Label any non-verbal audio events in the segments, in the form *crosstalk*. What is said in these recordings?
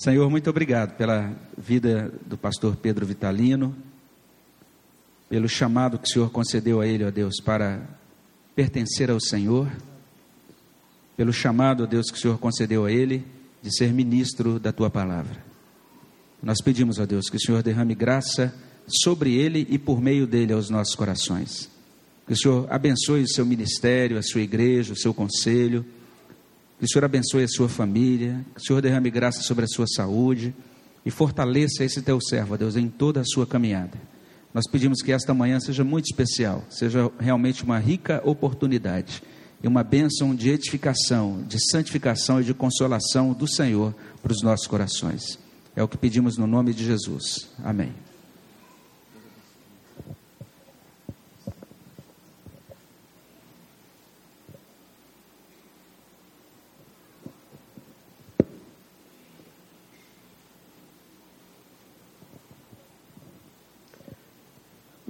Senhor, muito obrigado pela vida do pastor Pedro Vitalino, pelo chamado que o Senhor concedeu a ele, ó Deus, para pertencer ao Senhor, pelo chamado, ó Deus, que o Senhor concedeu a ele de ser ministro da tua palavra. Nós pedimos, ó Deus, que o Senhor derrame graça sobre ele e por meio dele aos nossos corações. Que o Senhor abençoe o seu ministério, a sua igreja, o seu conselho. Que o Senhor abençoe a sua família. Que o Senhor derrame graça sobre a sua saúde. E fortaleça esse teu servo, Deus, em toda a sua caminhada. Nós pedimos que esta manhã seja muito especial, seja realmente uma rica oportunidade e uma bênção de edificação, de santificação e de consolação do Senhor para os nossos corações. É o que pedimos no nome de Jesus. Amém.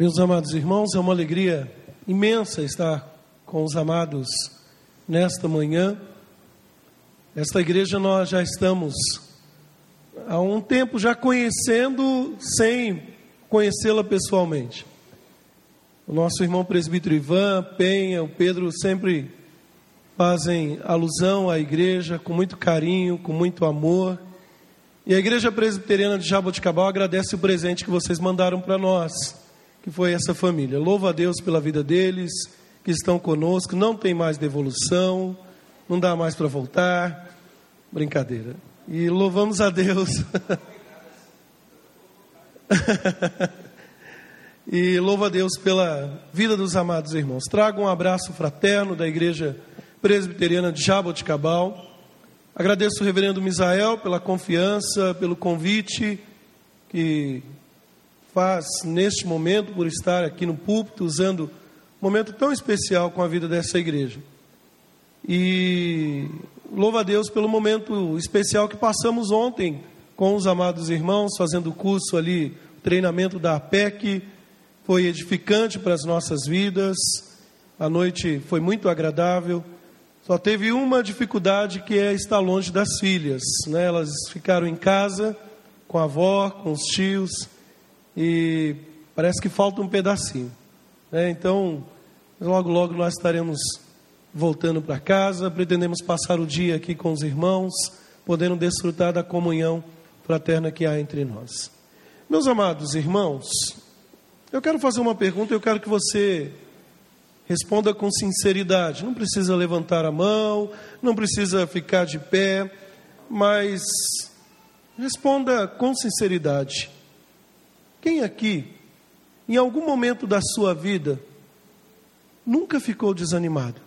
Meus amados irmãos, é uma alegria imensa estar com os amados nesta manhã. Esta igreja nós já estamos há um tempo já conhecendo sem conhecê-la pessoalmente. O nosso irmão presbítero Ivan, Penha, o Pedro sempre fazem alusão à igreja com muito carinho, com muito amor. E a Igreja Presbiteriana de Jaboticabal agradece o presente que vocês mandaram para nós que foi essa família. Louva a Deus pela vida deles, que estão conosco, não tem mais devolução, não dá mais para voltar. Brincadeira. E louvamos a Deus. *laughs* e louva a Deus pela vida dos amados irmãos. Trago um abraço fraterno da Igreja Presbiteriana de Jaboticabal. Agradeço o reverendo Misael pela confiança, pelo convite que neste momento por estar aqui no púlpito, usando um momento tão especial com a vida dessa igreja. E louva a Deus pelo momento especial que passamos ontem com os amados irmãos, fazendo o curso ali, treinamento da APEC, foi edificante para as nossas vidas. A noite foi muito agradável. Só teve uma dificuldade que é estar longe das filhas, né? Elas ficaram em casa com a avó, com os tios e parece que falta um pedacinho. Né? Então, logo, logo nós estaremos voltando para casa, pretendemos passar o dia aqui com os irmãos, podendo desfrutar da comunhão fraterna que há entre nós. Meus amados irmãos, eu quero fazer uma pergunta, eu quero que você responda com sinceridade. Não precisa levantar a mão, não precisa ficar de pé, mas responda com sinceridade. Quem aqui, em algum momento da sua vida, nunca ficou desanimado?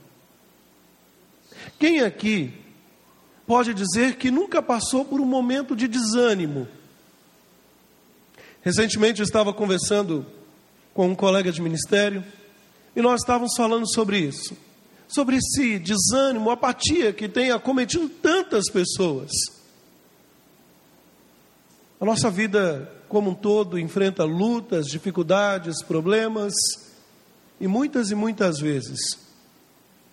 Quem aqui pode dizer que nunca passou por um momento de desânimo? Recentemente eu estava conversando com um colega de ministério e nós estávamos falando sobre isso, sobre esse desânimo, apatia que tem acometido tantas pessoas. A nossa vida como um todo enfrenta lutas, dificuldades, problemas, e muitas e muitas vezes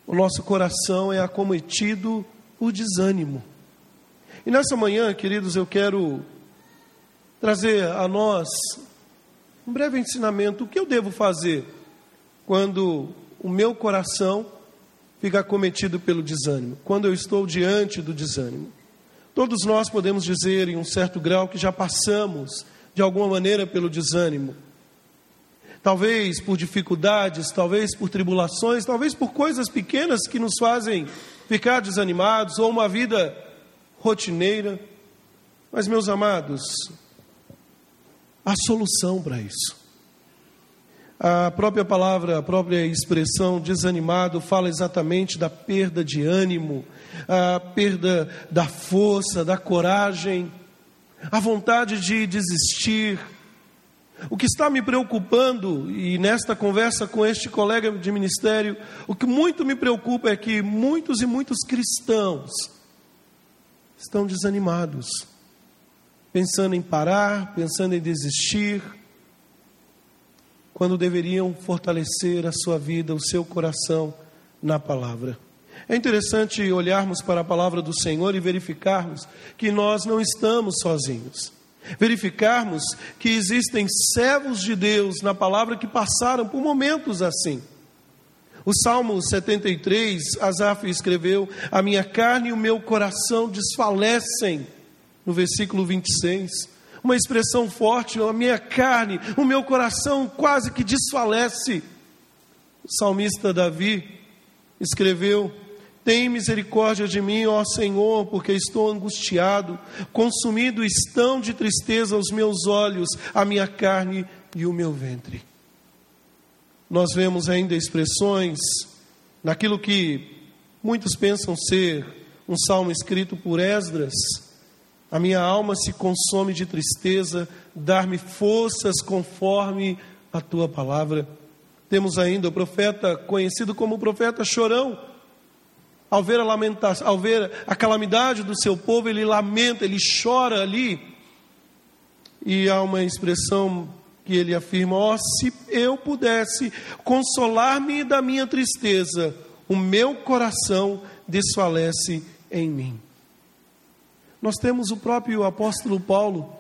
o nosso coração é acometido por desânimo. E nessa manhã, queridos, eu quero trazer a nós um breve ensinamento. O que eu devo fazer quando o meu coração fica acometido pelo desânimo? Quando eu estou diante do desânimo? Todos nós podemos dizer, em um certo grau, que já passamos de alguma maneira pelo desânimo. Talvez por dificuldades, talvez por tribulações, talvez por coisas pequenas que nos fazem ficar desanimados, ou uma vida rotineira. Mas, meus amados, há solução para isso. A própria palavra, a própria expressão desanimado fala exatamente da perda de ânimo, a perda da força, da coragem a vontade de desistir. O que está me preocupando, e nesta conversa com este colega de ministério, o que muito me preocupa é que muitos e muitos cristãos estão desanimados, pensando em parar, pensando em desistir, quando deveriam fortalecer a sua vida, o seu coração na palavra. É interessante olharmos para a palavra do Senhor e verificarmos que nós não estamos sozinhos. Verificarmos que existem servos de Deus na palavra que passaram por momentos assim. O Salmo 73, Asaf escreveu: A minha carne e o meu coração desfalecem, no versículo 26. Uma expressão forte: a minha carne, o meu coração quase que desfalece. O salmista Davi escreveu: Tem misericórdia de mim, ó Senhor, porque estou angustiado, consumido estão de tristeza os meus olhos, a minha carne e o meu ventre nós vemos ainda expressões naquilo que muitos pensam ser um salmo escrito por Esdras. A minha alma se consome de tristeza, dar-me forças conforme a tua palavra. Temos ainda o profeta conhecido como o profeta chorão. Ao ver a lamentação, ao ver a calamidade do seu povo, ele lamenta, ele chora ali. E há uma expressão que ele afirma: Ó, oh, se eu pudesse consolar-me da minha tristeza, o meu coração desfalece em mim. Nós temos o próprio apóstolo Paulo,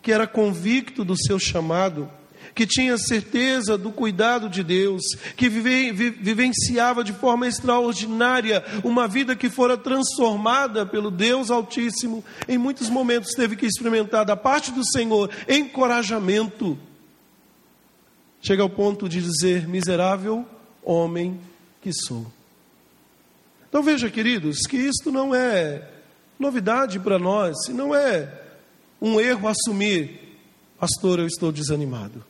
que era convicto do seu chamado, que tinha certeza do cuidado de Deus, que vive, vivenciava de forma extraordinária uma vida que fora transformada pelo Deus Altíssimo, em muitos momentos teve que experimentar da parte do Senhor encorajamento. Chega ao ponto de dizer: miserável homem que sou. Então veja, queridos, que isto não é novidade para nós, não é um erro assumir, pastor, eu estou desanimado.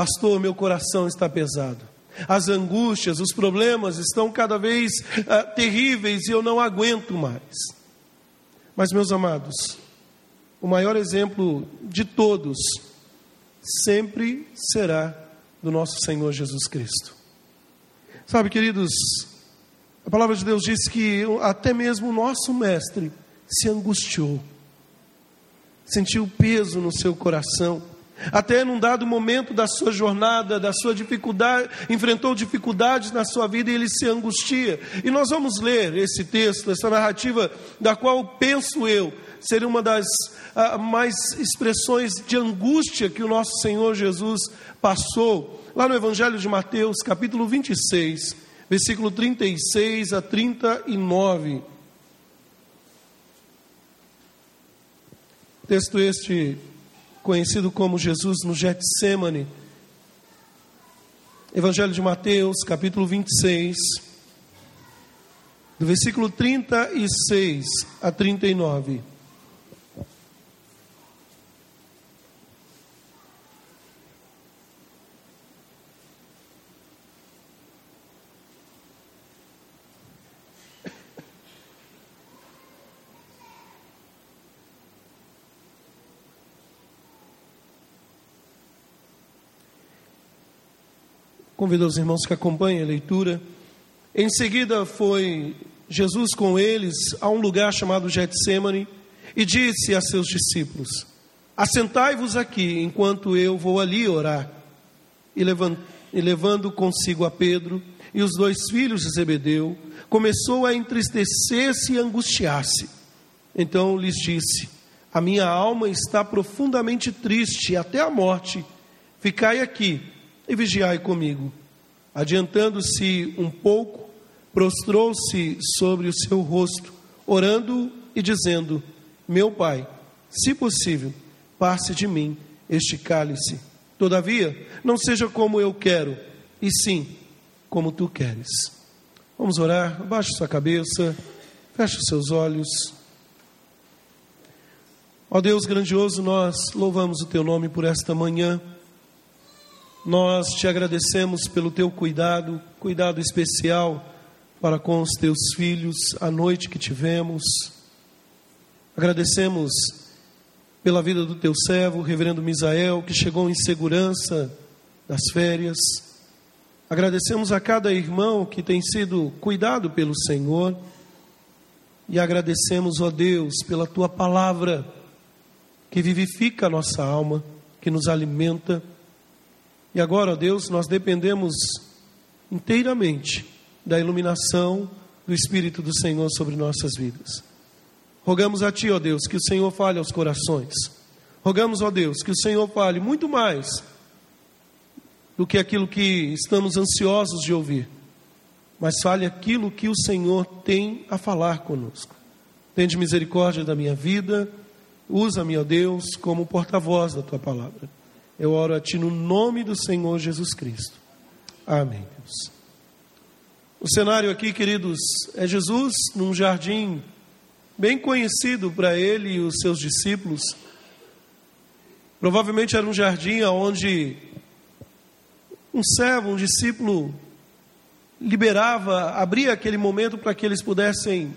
Pastor, meu coração está pesado. As angústias, os problemas estão cada vez uh, terríveis e eu não aguento mais. Mas, meus amados, o maior exemplo de todos sempre será do nosso Senhor Jesus Cristo. Sabe, queridos, a palavra de Deus diz que até mesmo o nosso Mestre se angustiou, sentiu peso no seu coração até num dado momento da sua jornada, da sua dificuldade, enfrentou dificuldades na sua vida e ele se angustia. E nós vamos ler esse texto, essa narrativa, da qual penso eu ser uma das uh, mais expressões de angústia que o nosso Senhor Jesus passou, lá no Evangelho de Mateus, capítulo 26, versículo 36 a 39. Texto este conhecido como Jesus no Getsemane. Evangelho de Mateus, capítulo 26, do versículo 36 a 39. Convido os irmãos que acompanhem a leitura. Em seguida foi Jesus com eles a um lugar chamado Getsemane e disse a seus discípulos: Assentai-vos aqui enquanto eu vou ali orar. E, levant, e levando consigo a Pedro e os dois filhos de Zebedeu, começou a entristecer-se e angustiar-se. Então lhes disse: A minha alma está profundamente triste até a morte. Ficai aqui e vigiai comigo. Adiantando-se um pouco, prostrou-se sobre o seu rosto, orando e dizendo: Meu pai, se possível, passe de mim este cálice. Todavia, não seja como eu quero, e sim como tu queres. Vamos orar, abaixe sua cabeça, feche os seus olhos. Ó Deus grandioso, nós louvamos o teu nome por esta manhã. Nós te agradecemos pelo teu cuidado, cuidado especial para com os teus filhos, a noite que tivemos. Agradecemos pela vida do teu servo, reverendo Misael, que chegou em segurança das férias. Agradecemos a cada irmão que tem sido cuidado pelo Senhor. E agradecemos, ó Deus, pela tua palavra que vivifica a nossa alma, que nos alimenta e agora, ó Deus, nós dependemos inteiramente da iluminação do Espírito do Senhor sobre nossas vidas. Rogamos a Ti, ó Deus, que o Senhor fale aos corações. Rogamos, ó Deus, que o Senhor fale muito mais do que aquilo que estamos ansiosos de ouvir, mas fale aquilo que o Senhor tem a falar conosco. Tende misericórdia da minha vida, usa-me, ó Deus, como porta-voz da Tua palavra. Eu oro a Ti no nome do Senhor Jesus Cristo. Amém, Deus. O cenário aqui, queridos, é Jesus num jardim bem conhecido para ele e os seus discípulos. Provavelmente era um jardim onde um servo, um discípulo, liberava, abria aquele momento para que eles pudessem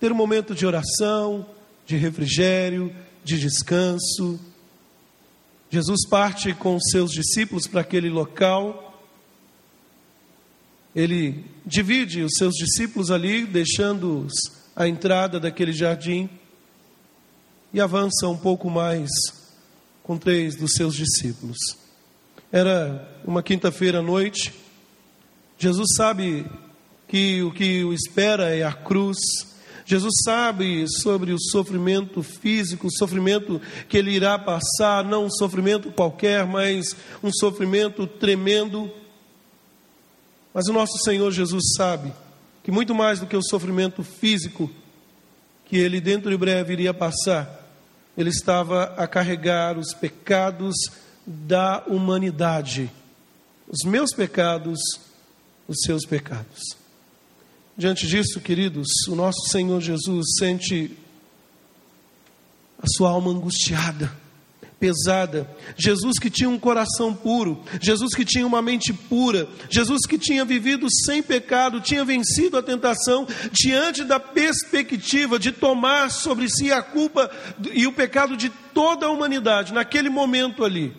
ter um momento de oração, de refrigério, de descanso. Jesus parte com seus discípulos para aquele local. Ele divide os seus discípulos ali, deixando-os à entrada daquele jardim, e avança um pouco mais com três dos seus discípulos. Era uma quinta-feira à noite, Jesus sabe que o que o espera é a cruz, Jesus sabe sobre o sofrimento físico, o sofrimento que ele irá passar, não um sofrimento qualquer, mas um sofrimento tremendo mas o nosso Senhor Jesus sabe que muito mais do que o sofrimento físico que ele dentro de breve iria passar, ele estava a carregar os pecados da humanidade, os meus pecados, os seus pecados. Diante disso, queridos, o nosso Senhor Jesus sente a sua alma angustiada pesada. Jesus que tinha um coração puro, Jesus que tinha uma mente pura, Jesus que tinha vivido sem pecado, tinha vencido a tentação diante da perspectiva de tomar sobre si a culpa e o pecado de toda a humanidade, naquele momento ali.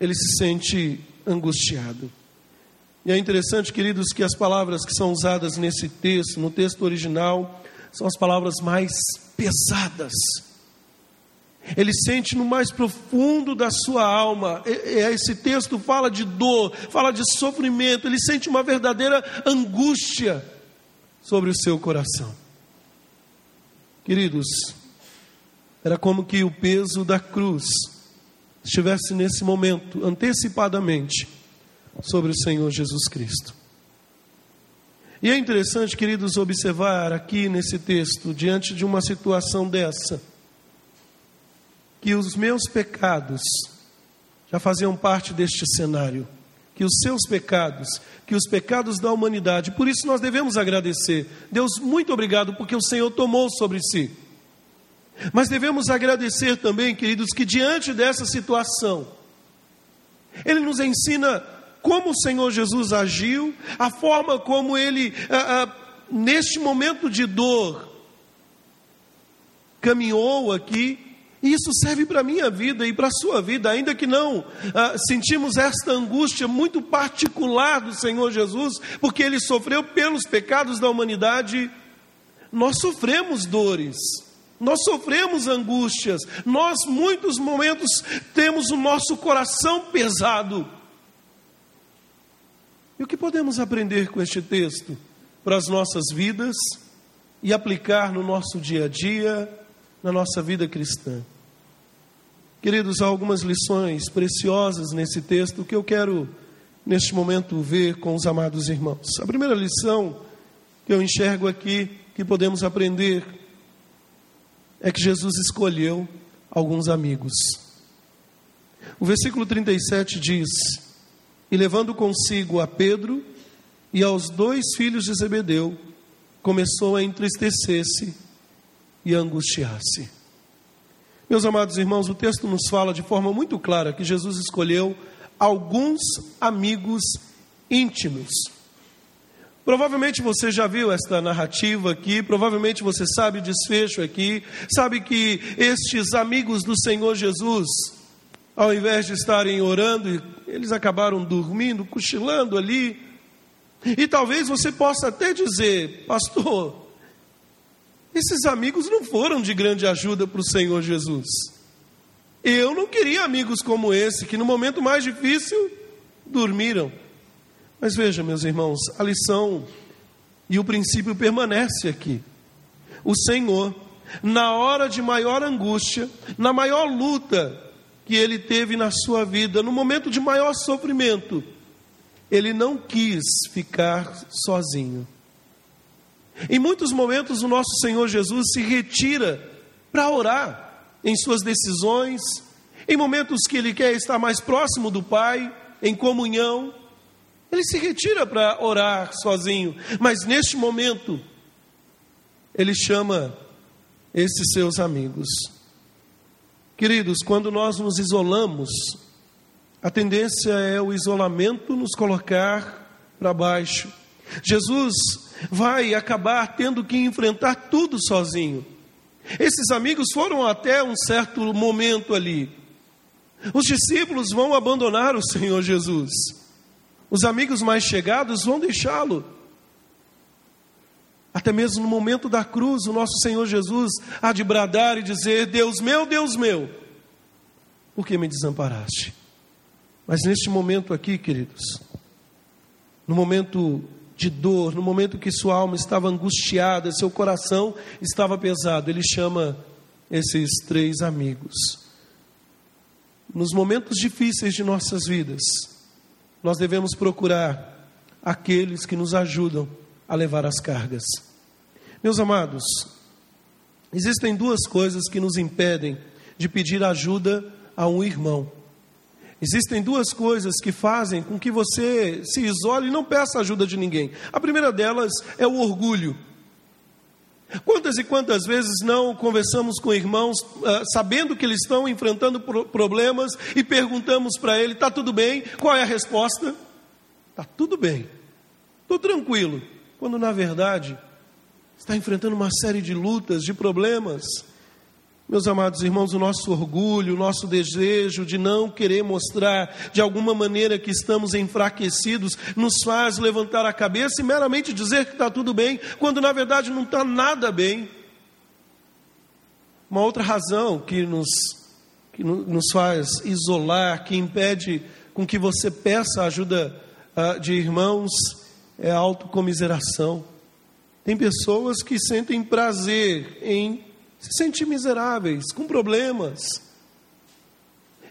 Ele se sente angustiado. E é interessante, queridos, que as palavras que são usadas nesse texto, no texto original, são as palavras mais pesadas ele sente no mais profundo da sua alma. Esse texto fala de dor, fala de sofrimento. Ele sente uma verdadeira angústia sobre o seu coração. Queridos, era como que o peso da cruz estivesse nesse momento, antecipadamente, sobre o Senhor Jesus Cristo. E é interessante, queridos, observar aqui nesse texto, diante de uma situação dessa, que os meus pecados já faziam parte deste cenário, que os seus pecados, que os pecados da humanidade, por isso nós devemos agradecer. Deus, muito obrigado, porque o Senhor tomou sobre si. Mas devemos agradecer também, queridos, que diante dessa situação, Ele nos ensina como o Senhor Jesus agiu, a forma como Ele, ah, ah, neste momento de dor, caminhou aqui e isso serve para a minha vida e para a sua vida, ainda que não ah, sentimos esta angústia muito particular do Senhor Jesus, porque Ele sofreu pelos pecados da humanidade, nós sofremos dores, nós sofremos angústias, nós, muitos momentos, temos o nosso coração pesado. E o que podemos aprender com este texto para as nossas vidas e aplicar no nosso dia a dia? na nossa vida cristã. Queridos, há algumas lições preciosas nesse texto que eu quero, neste momento, ver com os amados irmãos. A primeira lição que eu enxergo aqui, que podemos aprender, é que Jesus escolheu alguns amigos. O versículo 37 diz: E levando consigo a Pedro e aos dois filhos de Zebedeu, começou a entristecer-se e angustiar-se. Meus amados irmãos, o texto nos fala de forma muito clara que Jesus escolheu alguns amigos íntimos. Provavelmente você já viu esta narrativa aqui, provavelmente você sabe o desfecho aqui, sabe que estes amigos do Senhor Jesus, ao invés de estarem orando, eles acabaram dormindo, cochilando ali. E talvez você possa até dizer, pastor, esses amigos não foram de grande ajuda para o Senhor Jesus. Eu não queria amigos como esse, que no momento mais difícil dormiram. Mas veja, meus irmãos, a lição e o princípio permanece aqui. O Senhor, na hora de maior angústia, na maior luta que ele teve na sua vida, no momento de maior sofrimento, ele não quis ficar sozinho. Em muitos momentos, o nosso Senhor Jesus se retira para orar em suas decisões, em momentos que ele quer estar mais próximo do Pai, em comunhão, ele se retira para orar sozinho, mas neste momento, ele chama esses seus amigos. Queridos, quando nós nos isolamos, a tendência é o isolamento nos colocar para baixo. Jesus vai acabar tendo que enfrentar tudo sozinho. Esses amigos foram até um certo momento ali. Os discípulos vão abandonar o Senhor Jesus. Os amigos mais chegados vão deixá-lo. Até mesmo no momento da cruz, o nosso Senhor Jesus há de bradar e dizer: Deus meu, Deus meu, por que me desamparaste? Mas neste momento aqui, queridos, no momento de dor, no momento que sua alma estava angustiada, seu coração estava pesado, ele chama esses três amigos. Nos momentos difíceis de nossas vidas, nós devemos procurar aqueles que nos ajudam a levar as cargas. Meus amados, existem duas coisas que nos impedem de pedir ajuda a um irmão. Existem duas coisas que fazem com que você se isole e não peça ajuda de ninguém. A primeira delas é o orgulho. Quantas e quantas vezes não conversamos com irmãos, uh, sabendo que eles estão enfrentando pro problemas, e perguntamos para ele: está tudo bem? Qual é a resposta? Está tudo bem, estou tranquilo. Quando na verdade está enfrentando uma série de lutas, de problemas. Meus amados irmãos, o nosso orgulho, o nosso desejo de não querer mostrar de alguma maneira que estamos enfraquecidos, nos faz levantar a cabeça e meramente dizer que está tudo bem, quando na verdade não está nada bem. Uma outra razão que nos, que nos faz isolar, que impede com que você peça ajuda uh, de irmãos, é autocomiseração. Tem pessoas que sentem prazer em se sentem miseráveis, com problemas.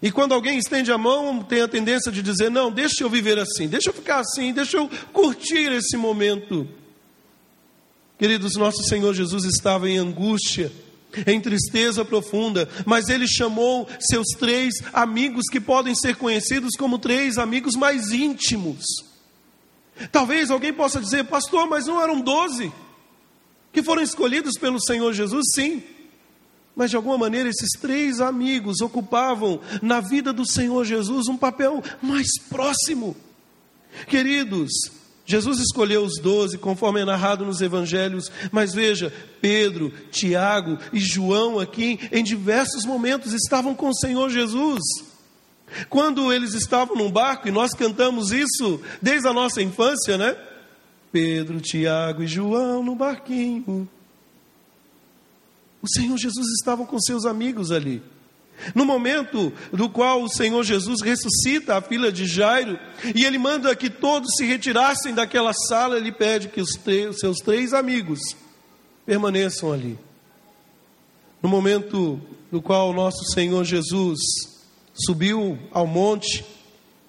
E quando alguém estende a mão, tem a tendência de dizer: Não, deixa eu viver assim, deixa eu ficar assim, deixa eu curtir esse momento. Queridos, nosso Senhor Jesus estava em angústia, em tristeza profunda, mas ele chamou seus três amigos que podem ser conhecidos como três amigos mais íntimos. Talvez alguém possa dizer, pastor, mas não eram doze que foram escolhidos pelo Senhor Jesus? Sim. Mas de alguma maneira esses três amigos ocupavam na vida do Senhor Jesus um papel mais próximo. Queridos, Jesus escolheu os doze, conforme é narrado nos evangelhos, mas veja, Pedro, Tiago e João aqui, em diversos momentos, estavam com o Senhor Jesus. Quando eles estavam num barco, e nós cantamos isso desde a nossa infância, né? Pedro, Tiago e João no barquinho. O Senhor Jesus estava com seus amigos ali. No momento do qual o Senhor Jesus ressuscita a filha de Jairo, e ele manda que todos se retirassem daquela sala, ele pede que os, os seus três amigos permaneçam ali. No momento do qual o nosso Senhor Jesus subiu ao monte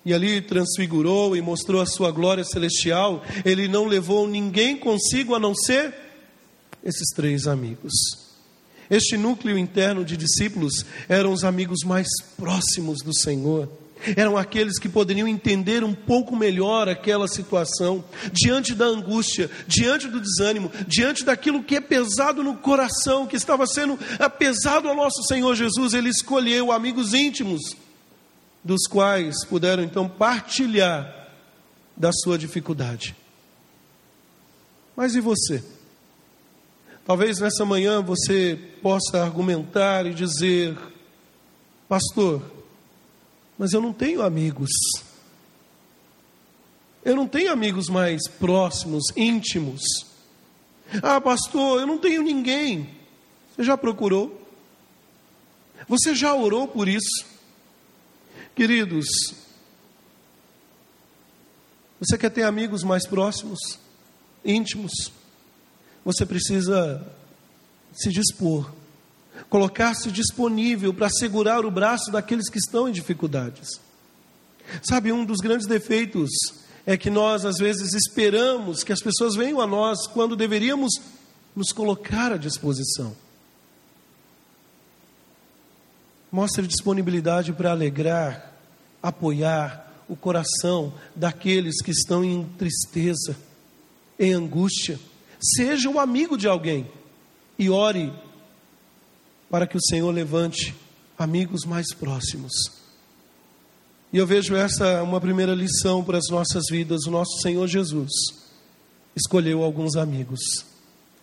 e ali transfigurou e mostrou a sua glória celestial, ele não levou ninguém consigo a não ser esses três amigos. Este núcleo interno de discípulos eram os amigos mais próximos do Senhor. Eram aqueles que poderiam entender um pouco melhor aquela situação, diante da angústia, diante do desânimo, diante daquilo que é pesado no coração, que estava sendo pesado ao nosso Senhor Jesus. Ele escolheu amigos íntimos, dos quais puderam então partilhar da sua dificuldade. Mas e você? Talvez nessa manhã você possa argumentar e dizer: Pastor, mas eu não tenho amigos. Eu não tenho amigos mais próximos, íntimos. Ah, pastor, eu não tenho ninguém. Você já procurou? Você já orou por isso? Queridos, Você quer ter amigos mais próximos, íntimos? Você precisa se dispor, colocar-se disponível para segurar o braço daqueles que estão em dificuldades. Sabe, um dos grandes defeitos é que nós às vezes esperamos que as pessoas venham a nós quando deveríamos nos colocar à disposição. Mostre disponibilidade para alegrar, apoiar o coração daqueles que estão em tristeza, em angústia. Seja o um amigo de alguém e ore para que o Senhor levante amigos mais próximos. E eu vejo essa uma primeira lição para as nossas vidas. O nosso Senhor Jesus escolheu alguns amigos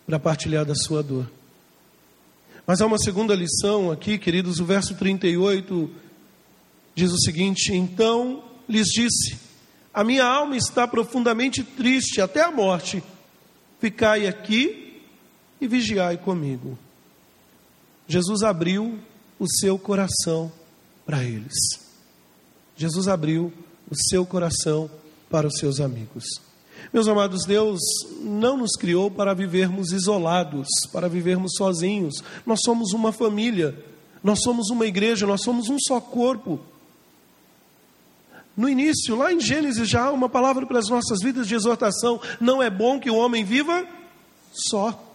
para partilhar da sua dor. Mas há uma segunda lição aqui, queridos, o verso 38 diz o seguinte: Então lhes disse: A minha alma está profundamente triste até a morte. Ficai aqui e vigiai comigo. Jesus abriu o seu coração para eles. Jesus abriu o seu coração para os seus amigos. Meus amados, Deus não nos criou para vivermos isolados, para vivermos sozinhos. Nós somos uma família, nós somos uma igreja, nós somos um só corpo. No início, lá em Gênesis, já há uma palavra para as nossas vidas de exortação: não é bom que o homem viva só.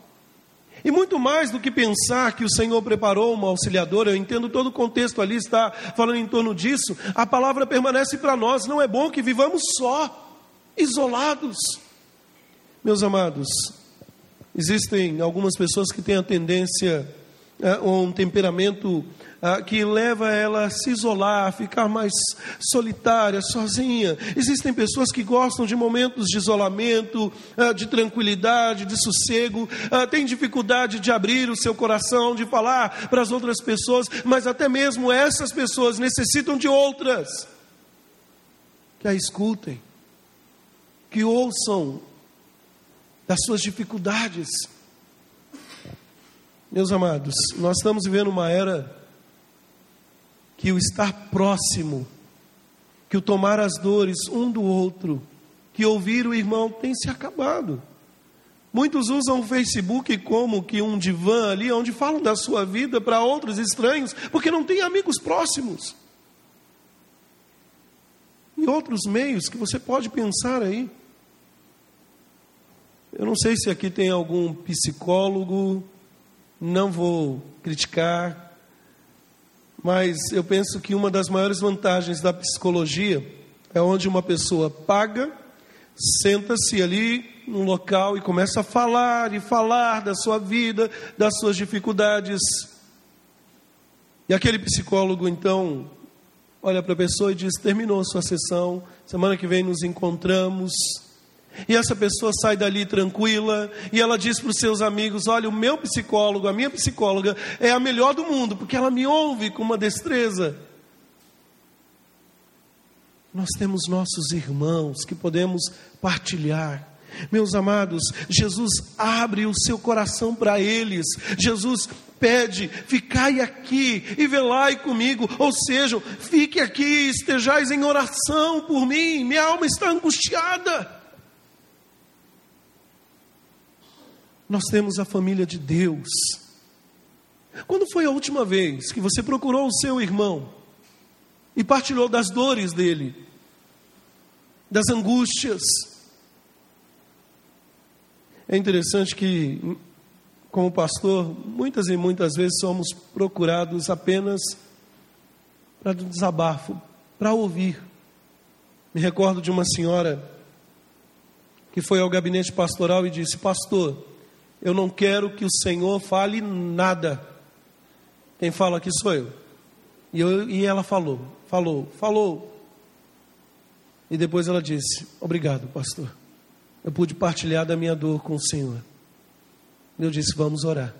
E muito mais do que pensar que o Senhor preparou uma auxiliadora, eu entendo todo o contexto ali, está falando em torno disso, a palavra permanece para nós: não é bom que vivamos só isolados. Meus amados, existem algumas pessoas que têm a tendência, é, ou um temperamento é, que leva ela a se isolar, a ficar mais solitária, sozinha. Existem pessoas que gostam de momentos de isolamento, é, de tranquilidade, de sossego, têm dificuldade de abrir o seu coração, de falar para as outras pessoas, mas até mesmo essas pessoas necessitam de outras que a escutem que ouçam das suas dificuldades. Meus amados, nós estamos vivendo uma era que o estar próximo, que o tomar as dores um do outro, que ouvir o irmão tem se acabado. Muitos usam o Facebook como que um divã ali, onde falam da sua vida para outros estranhos, porque não tem amigos próximos. E outros meios que você pode pensar aí. Eu não sei se aqui tem algum psicólogo, não vou criticar, mas eu penso que uma das maiores vantagens da psicologia é onde uma pessoa paga, senta-se ali num local e começa a falar e falar da sua vida, das suas dificuldades. E aquele psicólogo então olha para a pessoa e diz: terminou sua sessão, semana que vem nos encontramos. E essa pessoa sai dali tranquila e ela diz para os seus amigos: Olha, o meu psicólogo, a minha psicóloga é a melhor do mundo, porque ela me ouve com uma destreza. Nós temos nossos irmãos que podemos partilhar. Meus amados, Jesus abre o seu coração para eles. Jesus pede: ficai aqui e velai comigo. Ou seja, fique aqui, estejais em oração por mim. Minha alma está angustiada. Nós temos a família de Deus. Quando foi a última vez que você procurou o seu irmão e partilhou das dores dele, das angústias? É interessante que, como pastor, muitas e muitas vezes somos procurados apenas para desabafo, para ouvir. Me recordo de uma senhora que foi ao gabinete pastoral e disse: Pastor, eu não quero que o Senhor fale nada. Quem fala aqui sou eu. E, eu, e ela falou, falou, falou. E depois ela disse: Obrigado, pastor. Eu pude partilhar da minha dor com o Senhor. Eu disse: Vamos orar.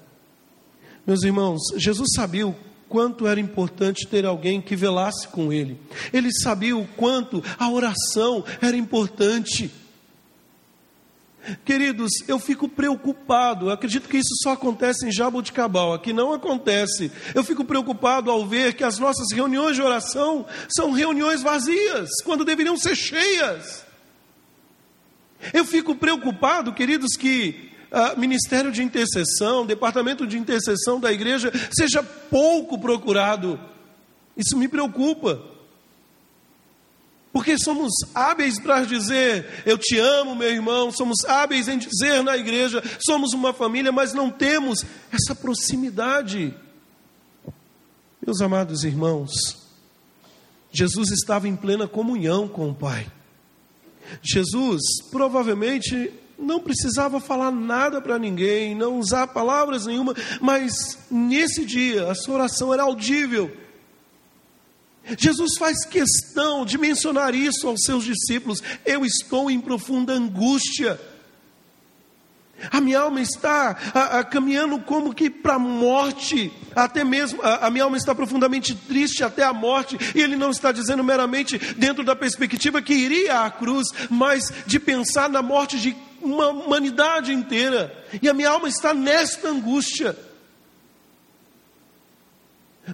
Meus irmãos, Jesus sabia o quanto era importante ter alguém que velasse com ele. Ele sabia o quanto a oração era importante. Queridos, eu fico preocupado, eu acredito que isso só acontece em Jaboticabal, aqui não acontece. Eu fico preocupado ao ver que as nossas reuniões de oração são reuniões vazias, quando deveriam ser cheias. Eu fico preocupado, queridos, que uh, ministério de intercessão, departamento de intercessão da igreja seja pouco procurado. Isso me preocupa. Porque somos hábeis para dizer, eu te amo, meu irmão, somos hábeis em dizer na igreja, somos uma família, mas não temos essa proximidade. Meus amados irmãos, Jesus estava em plena comunhão com o Pai. Jesus provavelmente não precisava falar nada para ninguém, não usar palavras nenhuma, mas nesse dia a sua oração era audível. Jesus faz questão de mencionar isso aos seus discípulos. Eu estou em profunda angústia. A minha alma está a, a, caminhando como que para a morte, até mesmo a, a, minha alma está profundamente triste até a morte, e ele não está dizendo meramente dentro da perspectiva que iria à cruz, mas de pensar na morte de uma humanidade inteira, e a minha alma está nesta angústia.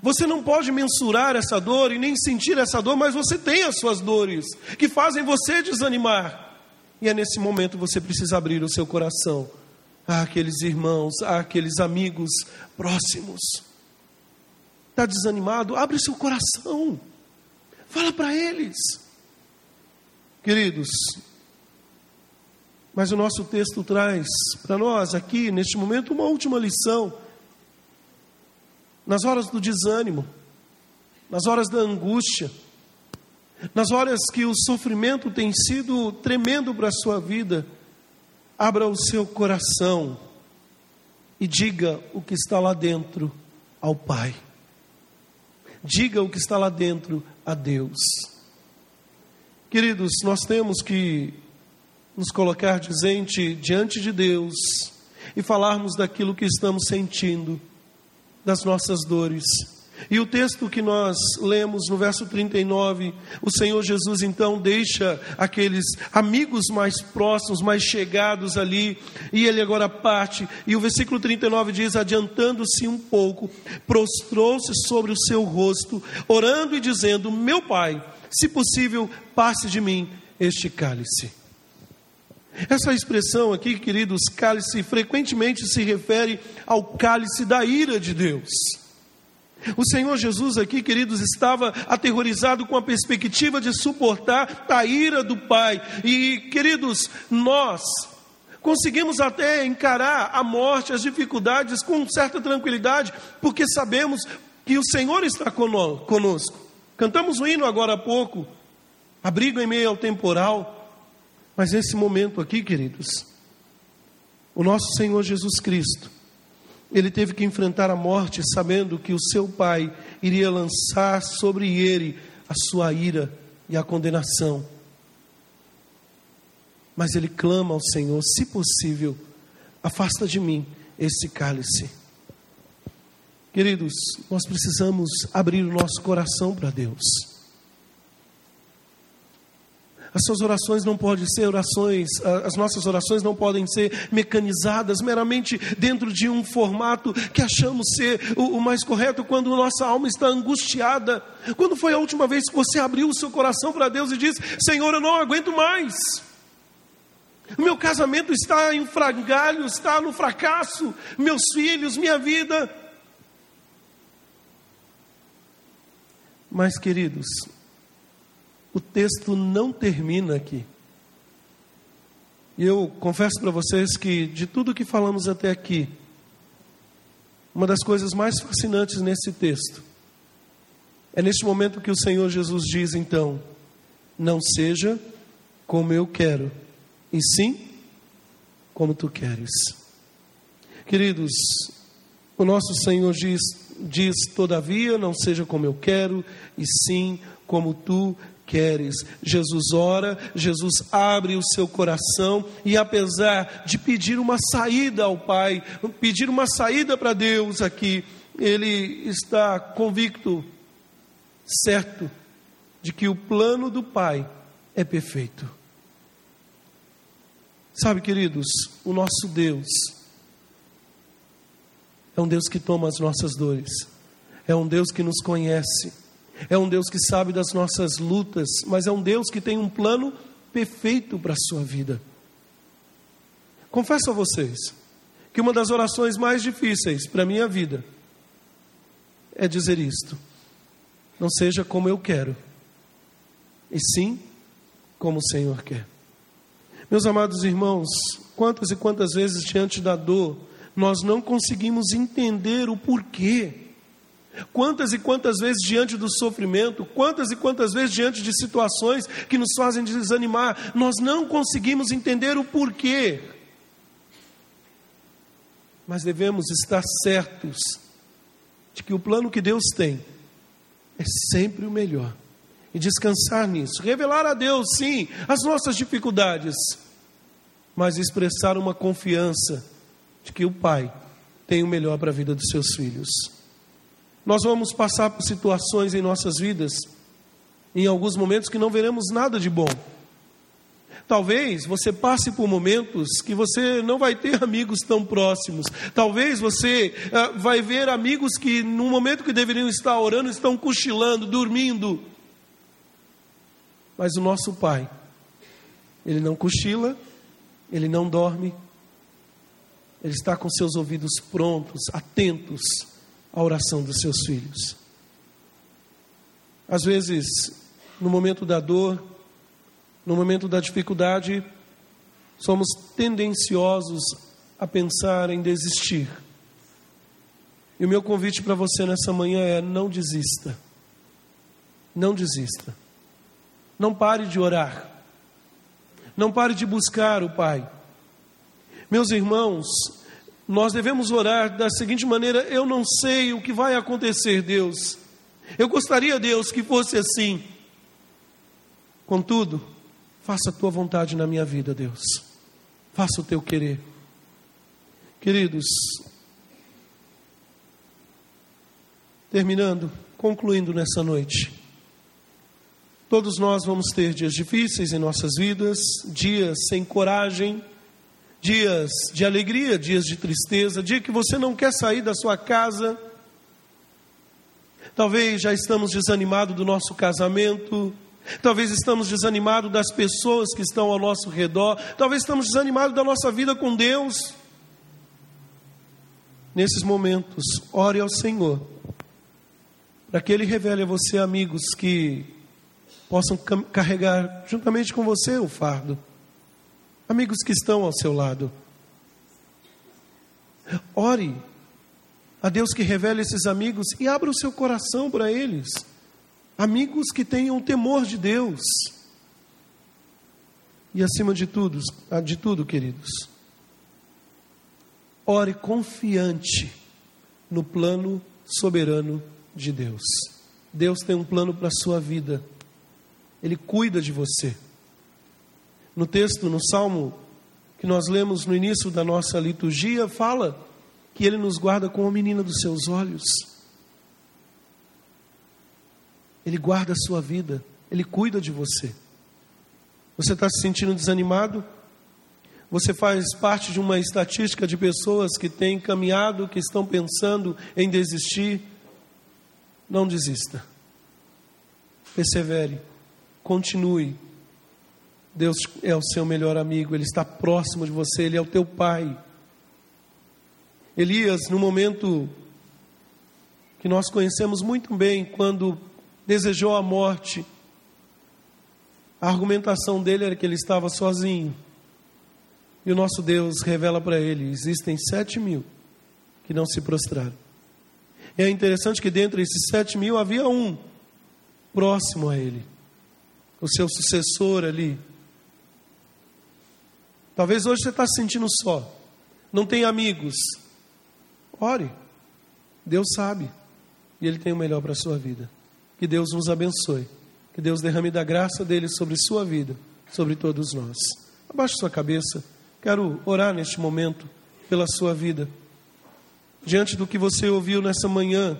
Você não pode mensurar essa dor e nem sentir essa dor, mas você tem as suas dores que fazem você desanimar. E é nesse momento você precisa abrir o seu coração àqueles irmãos, àqueles amigos próximos. Está desanimado? Abre seu coração. Fala para eles. Queridos, mas o nosso texto traz para nós aqui, neste momento, uma última lição. Nas horas do desânimo, nas horas da angústia, nas horas que o sofrimento tem sido tremendo para a sua vida, abra o seu coração e diga o que está lá dentro ao Pai. Diga o que está lá dentro a Deus. Queridos, nós temos que nos colocar diante, diante de Deus e falarmos daquilo que estamos sentindo, das nossas dores e o texto que nós lemos no verso 39, o Senhor Jesus então deixa aqueles amigos mais próximos, mais chegados ali, e ele agora parte, e o versículo 39 diz: Adiantando-se um pouco, prostrou-se sobre o seu rosto, orando e dizendo: Meu pai, se possível, passe de mim este cálice. Essa expressão aqui, queridos, cálice, frequentemente se refere ao cálice da ira de Deus. O Senhor Jesus aqui, queridos, estava aterrorizado com a perspectiva de suportar a ira do Pai. E, queridos, nós conseguimos até encarar a morte, as dificuldades com certa tranquilidade, porque sabemos que o Senhor está conosco. Cantamos o hino agora há pouco, abrigo em meio ao temporal. Mas nesse momento aqui, queridos, o nosso Senhor Jesus Cristo, ele teve que enfrentar a morte sabendo que o seu pai iria lançar sobre ele a sua ira e a condenação. Mas ele clama ao Senhor: se possível, afasta de mim esse cálice. Queridos, nós precisamos abrir o nosso coração para Deus. As suas orações não podem ser orações, as nossas orações não podem ser mecanizadas meramente dentro de um formato que achamos ser o, o mais correto quando nossa alma está angustiada. Quando foi a última vez que você abriu o seu coração para Deus e disse: Senhor, eu não aguento mais. O meu casamento está em frangalho, está no fracasso, meus filhos, minha vida. Mas, queridos, o texto não termina aqui. E eu confesso para vocês que, de tudo que falamos até aqui, uma das coisas mais fascinantes nesse texto é neste momento que o Senhor Jesus diz, então, não seja como eu quero, e sim como tu queres. Queridos, o nosso Senhor diz, diz, todavia, não seja como eu quero, e sim como tu queres. Jesus ora, Jesus abre o seu coração e, apesar de pedir uma saída ao Pai, pedir uma saída para Deus aqui, ele está convicto, certo, de que o plano do Pai é perfeito. Sabe, queridos, o nosso Deus é um Deus que toma as nossas dores, é um Deus que nos conhece é um Deus que sabe das nossas lutas, mas é um Deus que tem um plano perfeito para a sua vida. Confesso a vocês que uma das orações mais difíceis para a minha vida é dizer isto: não seja como eu quero, e sim como o Senhor quer. Meus amados irmãos, quantas e quantas vezes diante da dor nós não conseguimos entender o porquê. Quantas e quantas vezes diante do sofrimento, quantas e quantas vezes diante de situações que nos fazem desanimar, nós não conseguimos entender o porquê. Mas devemos estar certos de que o plano que Deus tem é sempre o melhor. E descansar nisso, revelar a Deus, sim, as nossas dificuldades, mas expressar uma confiança de que o Pai tem o melhor para a vida dos seus filhos. Nós vamos passar por situações em nossas vidas, em alguns momentos que não veremos nada de bom. Talvez você passe por momentos que você não vai ter *laughs* amigos tão próximos. Talvez você uh, vai ver amigos que, no momento que deveriam estar orando, estão cochilando, dormindo. Mas o nosso Pai, Ele não cochila, Ele não dorme, ele está com seus ouvidos prontos, atentos à oração dos seus filhos. Às vezes, no momento da dor, no momento da dificuldade, somos tendenciosos a pensar em desistir. E o meu convite para você nessa manhã é: não desista. Não desista. Não pare de orar. Não pare de buscar o Pai. Meus irmãos, nós devemos orar da seguinte maneira: eu não sei o que vai acontecer, Deus. Eu gostaria, Deus, que fosse assim. Contudo, faça a tua vontade na minha vida, Deus. Faça o teu querer. Queridos, terminando, concluindo nessa noite. Todos nós vamos ter dias difíceis em nossas vidas, dias sem coragem, dias de alegria, dias de tristeza, dia que você não quer sair da sua casa. Talvez já estamos desanimados do nosso casamento, talvez estamos desanimados das pessoas que estão ao nosso redor, talvez estamos desanimados da nossa vida com Deus. Nesses momentos, ore ao Senhor, para que Ele revele a você amigos que possam carregar juntamente com você o fardo amigos que estão ao seu lado. Ore a Deus que revele esses amigos e abra o seu coração para eles. Amigos que tenham temor de Deus. E acima de tudo, de tudo, queridos, ore confiante no plano soberano de Deus. Deus tem um plano para a sua vida. Ele cuida de você. No texto, no salmo que nós lemos no início da nossa liturgia, fala que ele nos guarda como a menina dos seus olhos. Ele guarda a sua vida, ele cuida de você. Você está se sentindo desanimado? Você faz parte de uma estatística de pessoas que têm caminhado, que estão pensando em desistir? Não desista. Persevere. Continue Deus é o seu melhor amigo, Ele está próximo de você, Ele é o teu pai. Elias, no momento que nós conhecemos muito bem, quando desejou a morte, a argumentação dele era que ele estava sozinho. E o nosso Deus revela para ele: existem sete mil que não se prostraram. E é interessante que dentre esses sete mil havia um próximo a ele, o seu sucessor ali, Talvez hoje você está se sentindo só, não tem amigos. Ore, Deus sabe e Ele tem o melhor para a sua vida. Que Deus nos abençoe, que Deus derrame da graça dele sobre sua vida, sobre todos nós. Abaixe sua cabeça, quero orar neste momento pela sua vida. Diante do que você ouviu nessa manhã,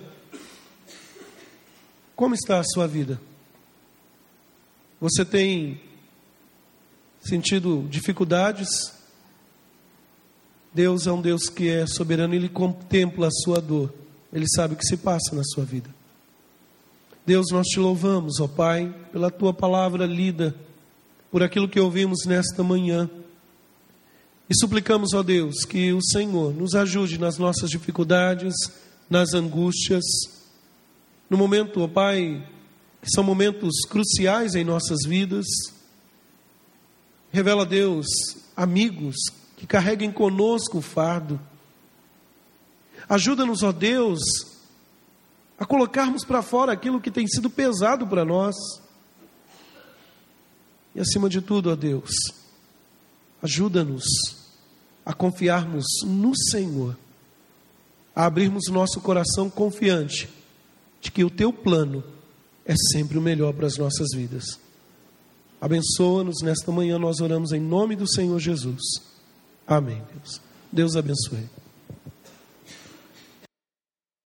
como está a sua vida? Você tem sentido dificuldades, Deus é um Deus que é soberano, Ele contempla a sua dor, Ele sabe o que se passa na sua vida. Deus, nós te louvamos, ó Pai, pela tua palavra lida, por aquilo que ouvimos nesta manhã. E suplicamos, ó Deus, que o Senhor nos ajude nas nossas dificuldades, nas angústias, no momento, ó Pai, que são momentos cruciais em nossas vidas. Revela, Deus, amigos que carreguem conosco o fardo. Ajuda-nos, ó Deus, a colocarmos para fora aquilo que tem sido pesado para nós. E acima de tudo, ó Deus, ajuda-nos a confiarmos no Senhor, a abrirmos nosso coração confiante de que o teu plano é sempre o melhor para as nossas vidas. Abençoa-nos nesta manhã, nós oramos em nome do Senhor Jesus. Amém, Deus. Deus abençoe.